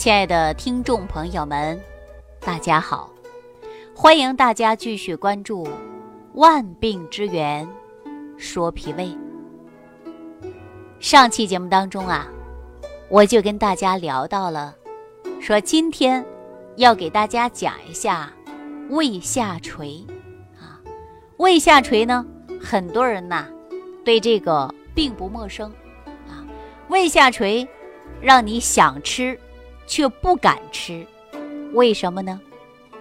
亲爱的听众朋友们，大家好！欢迎大家继续关注《万病之源说脾胃》。上期节目当中啊，我就跟大家聊到了，说今天要给大家讲一下胃下垂啊。胃下垂呢，很多人呐对这个并不陌生啊。胃下垂让你想吃。却不敢吃，为什么呢？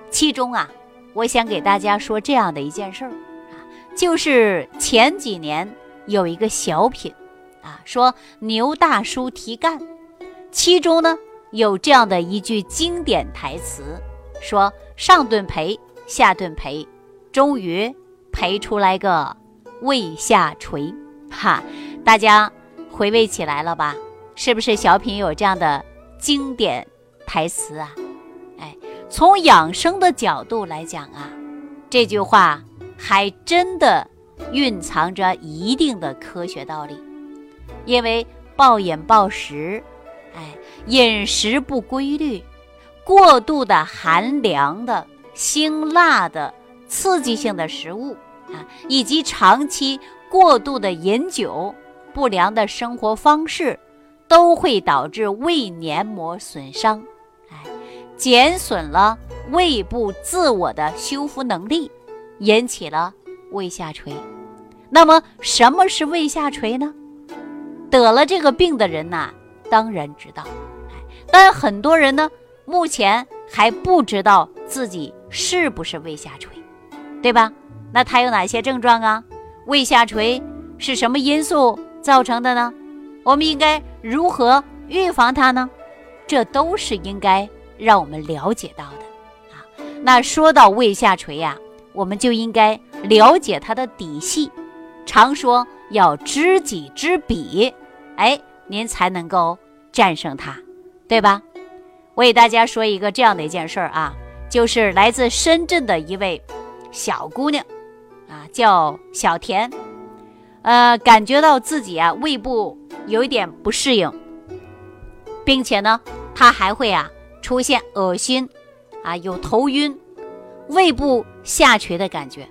其中啊，我想给大家说这样的一件事儿啊，就是前几年有一个小品啊，说牛大叔提干，其中呢有这样的一句经典台词，说上顿赔，下顿赔，终于赔出来个胃下垂，哈，大家回味起来了吧？是不是小品有这样的？经典台词啊，哎，从养生的角度来讲啊，这句话还真的蕴藏着一定的科学道理。因为暴饮暴食，哎，饮食不规律，过度的寒凉的、辛辣的、刺激性的食物啊，以及长期过度的饮酒、不良的生活方式。都会导致胃黏膜损伤，哎，减损了胃部自我的修复能力，引起了胃下垂。那么，什么是胃下垂呢？得了这个病的人呐，当然知道，但很多人呢，目前还不知道自己是不是胃下垂，对吧？那他有哪些症状啊？胃下垂是什么因素造成的呢？我们应该如何预防它呢？这都是应该让我们了解到的啊。那说到胃下垂呀，我们就应该了解它的底细。常说要知己知彼，哎，您才能够战胜它，对吧？我给大家说一个这样的一件事儿啊，就是来自深圳的一位小姑娘啊，叫小田，呃，感觉到自己啊胃部。有一点不适应，并且呢，他还会啊出现恶心，啊有头晕、胃部下垂的感觉。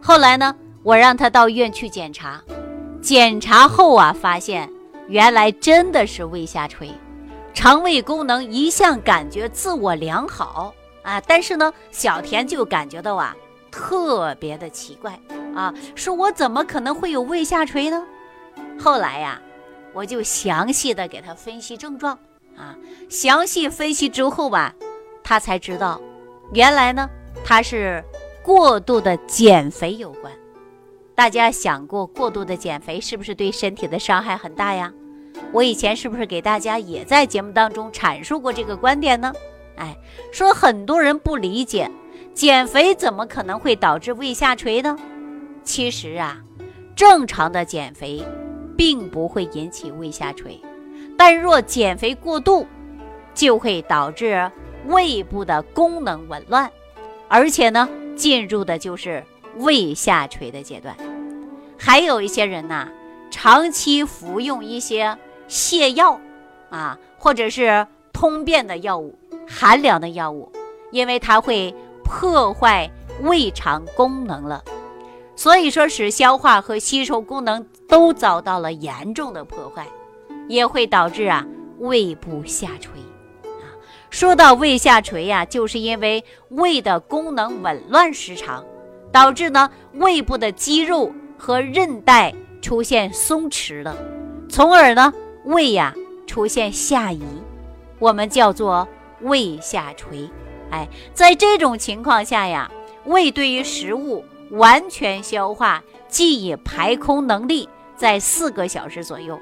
后来呢，我让他到医院去检查，检查后啊发现原来真的是胃下垂，肠胃功能一向感觉自我良好啊，但是呢，小田就感觉到啊特别的奇怪啊，说我怎么可能会有胃下垂呢？后来呀。我就详细的给他分析症状啊，详细分析之后吧，他才知道，原来呢他是过度的减肥有关。大家想过过度的减肥是不是对身体的伤害很大呀？我以前是不是给大家也在节目当中阐述过这个观点呢？哎，说很多人不理解，减肥怎么可能会导致胃下垂呢？其实啊，正常的减肥。并不会引起胃下垂，但若减肥过度，就会导致胃部的功能紊乱，而且呢，进入的就是胃下垂的阶段。还有一些人呐，长期服用一些泻药啊，或者是通便的药物、寒凉的药物，因为它会破坏胃肠功能了。所以说，使消化和吸收功能都遭到了严重的破坏，也会导致啊胃部下垂。啊，说到胃下垂呀，就是因为胃的功能紊乱失常，导致呢胃部的肌肉和韧带出现松弛了，从而呢胃呀出现下移，我们叫做胃下垂。哎，在这种情况下呀，胃对于食物。完全消化，即以排空能力在四个小时左右，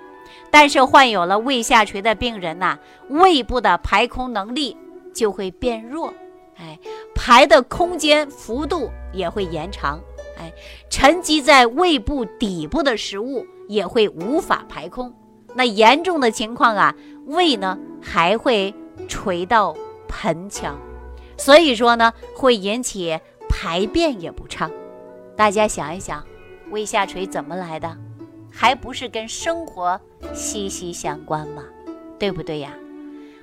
但是患有了胃下垂的病人呐，胃部的排空能力就会变弱，哎，排的空间幅度也会延长，哎，沉积在胃部底部的食物也会无法排空，那严重的情况啊，胃呢还会垂到盆腔，所以说呢，会引起排便也不畅。大家想一想，胃下垂怎么来的？还不是跟生活息息相关吗？对不对呀？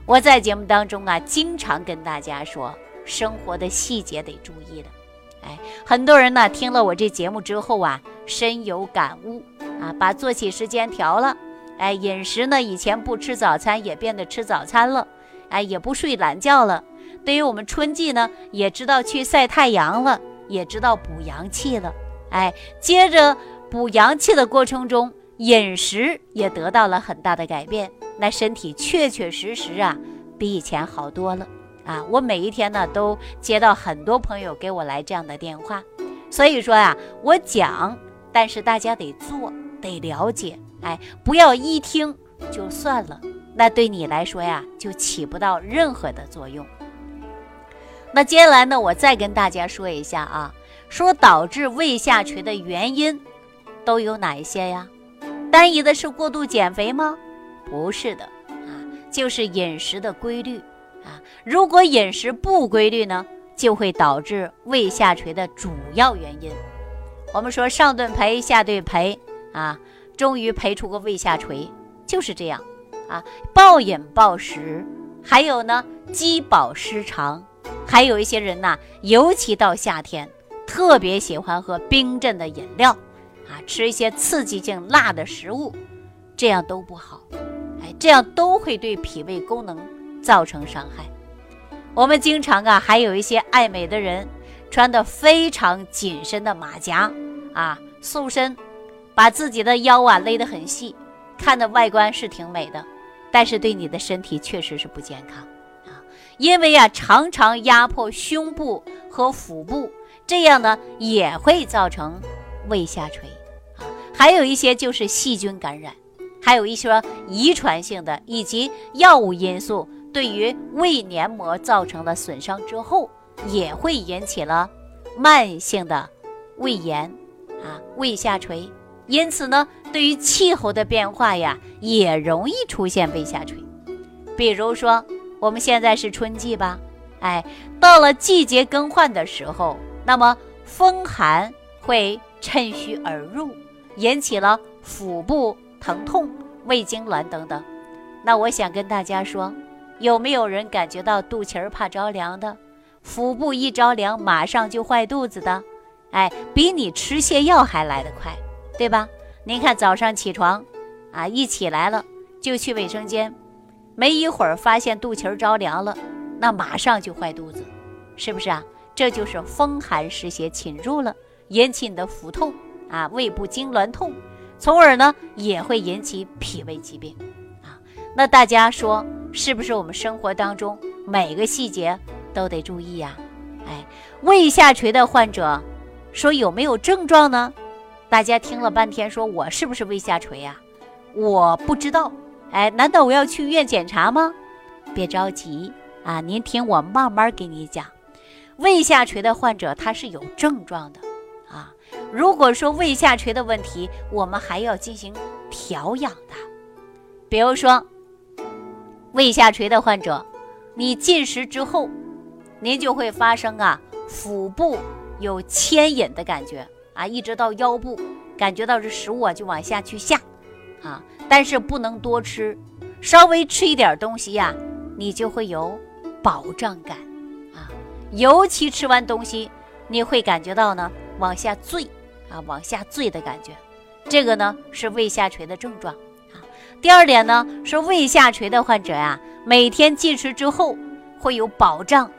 我在节目当中啊，经常跟大家说，生活的细节得注意的。哎，很多人呢听了我这节目之后啊，深有感悟啊，把作息时间调了。哎，饮食呢，以前不吃早餐也变得吃早餐了。哎，也不睡懒觉了。对于我们春季呢，也知道去晒太阳了，也知道补阳气了。哎，接着补阳气的过程中，饮食也得到了很大的改变。那身体确确实实啊，比以前好多了啊！我每一天呢都接到很多朋友给我来这样的电话，所以说呀，我讲，但是大家得做，得了解，哎，不要一听就算了，那对你来说呀就起不到任何的作用。那接下来呢，我再跟大家说一下啊，说导致胃下垂的原因都有哪一些呀？单一的是过度减肥吗？不是的，啊，就是饮食的规律，啊，如果饮食不规律呢，就会导致胃下垂的主要原因。我们说上顿赔下顿赔，啊，终于赔出个胃下垂，就是这样，啊，暴饮暴食，还有呢，饥饱失常，还有一些人呐，尤其到夏天，特别喜欢喝冰镇的饮料，吃一些刺激性辣的食物，这样都不好。哎这样都会对脾胃功能造成伤害。我们经常啊，还有一些爱美的人，穿的非常紧身的马甲啊，塑身，把自己的腰啊勒得很细，看的外观是挺美的，但是对你的身体确实是不健康啊。因为啊，常常压迫胸部和腹部，这样呢也会造成胃下垂。还有一些就是细菌感染。还有一些遗传性的以及药物因素对于胃黏膜造成了损伤之后，也会引起了慢性的胃炎啊、胃下垂。因此呢，对于气候的变化呀，也容易出现胃下垂。比如说，我们现在是春季吧，哎，到了季节更换的时候，那么风寒会趁虚而入，引起了腹部。疼痛、胃痉挛等等，那我想跟大家说，有没有人感觉到肚脐儿怕着凉的，腹部一着凉马上就坏肚子的？哎，比你吃泻药还来得快，对吧？您看早上起床，啊，一起来了就去卫生间，没一会儿发现肚脐儿着凉了，那马上就坏肚子，是不是啊？这就是风寒湿邪侵入了，引起你的腹痛啊，胃部痉挛痛。从而呢，也会引起脾胃疾病，啊，那大家说是不是我们生活当中每个细节都得注意呀？哎，胃下垂的患者说有没有症状呢？大家听了半天，说我是不是胃下垂呀？我不知道，哎，难道我要去医院检查吗？别着急啊，您听我慢慢给你讲，胃下垂的患者他是有症状的。如果说胃下垂的问题，我们还要进行调养的。比如说，胃下垂的患者，你进食之后，您就会发生啊，腹部有牵引的感觉啊，一直到腰部，感觉到这食物啊就往下去下啊，但是不能多吃，稍微吃一点东西呀，你就会有饱胀感啊，尤其吃完东西，你会感觉到呢往下坠。啊，往下坠的感觉，这个呢是胃下垂的症状啊。第二点呢是胃下垂的患者呀，每天进食之后会有饱胀、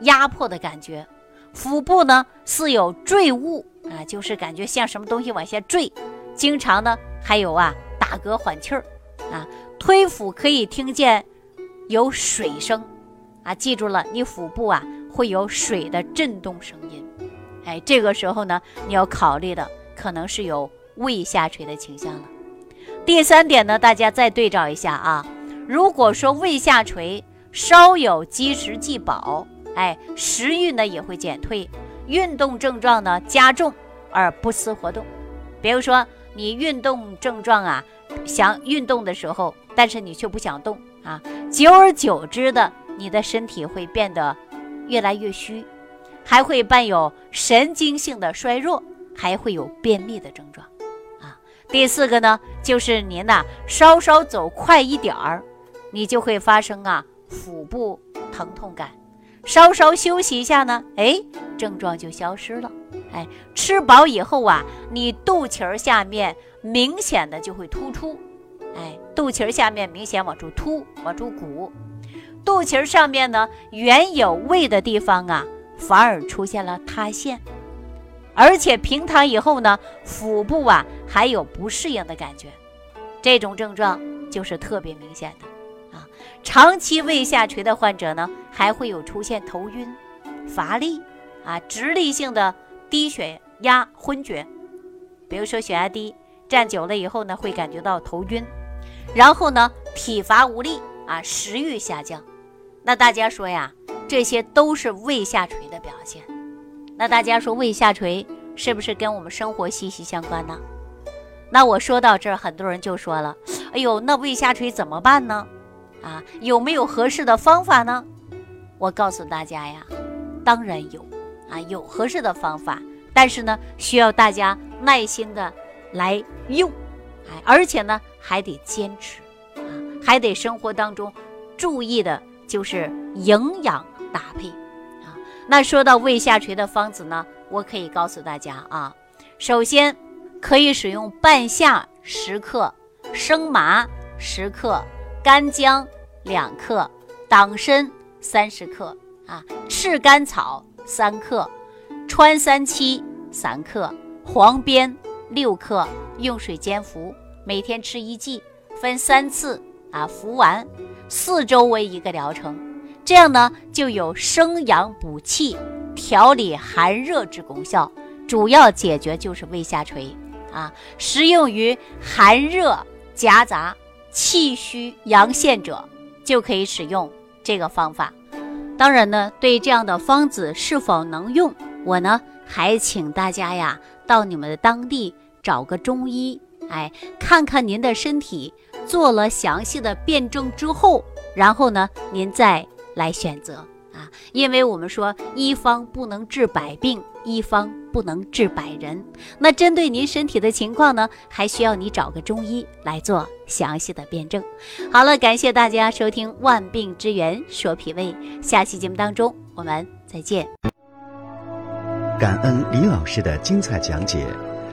压迫的感觉，腹部呢似有坠物啊，就是感觉像什么东西往下坠，经常呢还有啊打嗝缓气儿啊，推腹可以听见有水声啊，记住了，你腹部啊会有水的震动声音。哎，这个时候呢，你要考虑的可能是有胃下垂的倾向了。第三点呢，大家再对照一下啊。如果说胃下垂，稍有积食既饱，哎，食欲呢也会减退，运动症状呢加重而不思活动。比如说你运动症状啊，想运动的时候，但是你却不想动啊，久而久之的，你的身体会变得越来越虚。还会伴有神经性的衰弱，还会有便秘的症状，啊，第四个呢，就是您呐稍稍走快一点儿，你就会发生啊腹部疼痛感，稍稍休息一下呢，哎，症状就消失了。哎，吃饱以后啊，你肚脐儿下面明显的就会突出，哎，肚脐儿下面明显往出凸，往出鼓，肚脐儿上面呢原有胃的地方啊，反而出现了塌陷，而且平躺以后呢，腹部啊还有不适应的感觉，这种症状就是特别明显的啊。长期胃下垂的患者呢，还会有出现头晕、乏力啊、直立性的。低血压、昏厥，比如说血压低，站久了以后呢，会感觉到头晕，然后呢，体乏无力啊，食欲下降。那大家说呀，这些都是胃下垂的表现。那大家说胃下垂是不是跟我们生活息息相关呢？那我说到这儿，很多人就说了：“哎呦，那胃下垂怎么办呢？啊，有没有合适的方法呢？”我告诉大家呀，当然有。啊，有合适的方法，但是呢，需要大家耐心的来用，哎，而且呢，还得坚持，啊，还得生活当中注意的就是营养搭配，啊，那说到胃下垂的方子呢，我可以告诉大家啊，首先可以使用半夏十克、生麻十克、干姜两克、党参三十克，啊，赤甘草。三克，川三七三克，黄边六克，用水煎服，每天吃一剂，分三次啊，服完四周为一个疗程，这样呢就有生阳补气、调理寒热之功效，主要解决就是胃下垂啊，适用于寒热夹杂、气虚阳陷者，就可以使用这个方法。当然呢，对这样的方子是否能用，我呢还请大家呀到你们的当地找个中医，哎，看看您的身体，做了详细的辩证之后，然后呢您再来选择。啊，因为我们说一方不能治百病，一方不能治百人。那针对您身体的情况呢，还需要你找个中医来做详细的辩证。好了，感谢大家收听《万病之源说脾胃》，下期节目当中我们再见。感恩李老师的精彩讲解。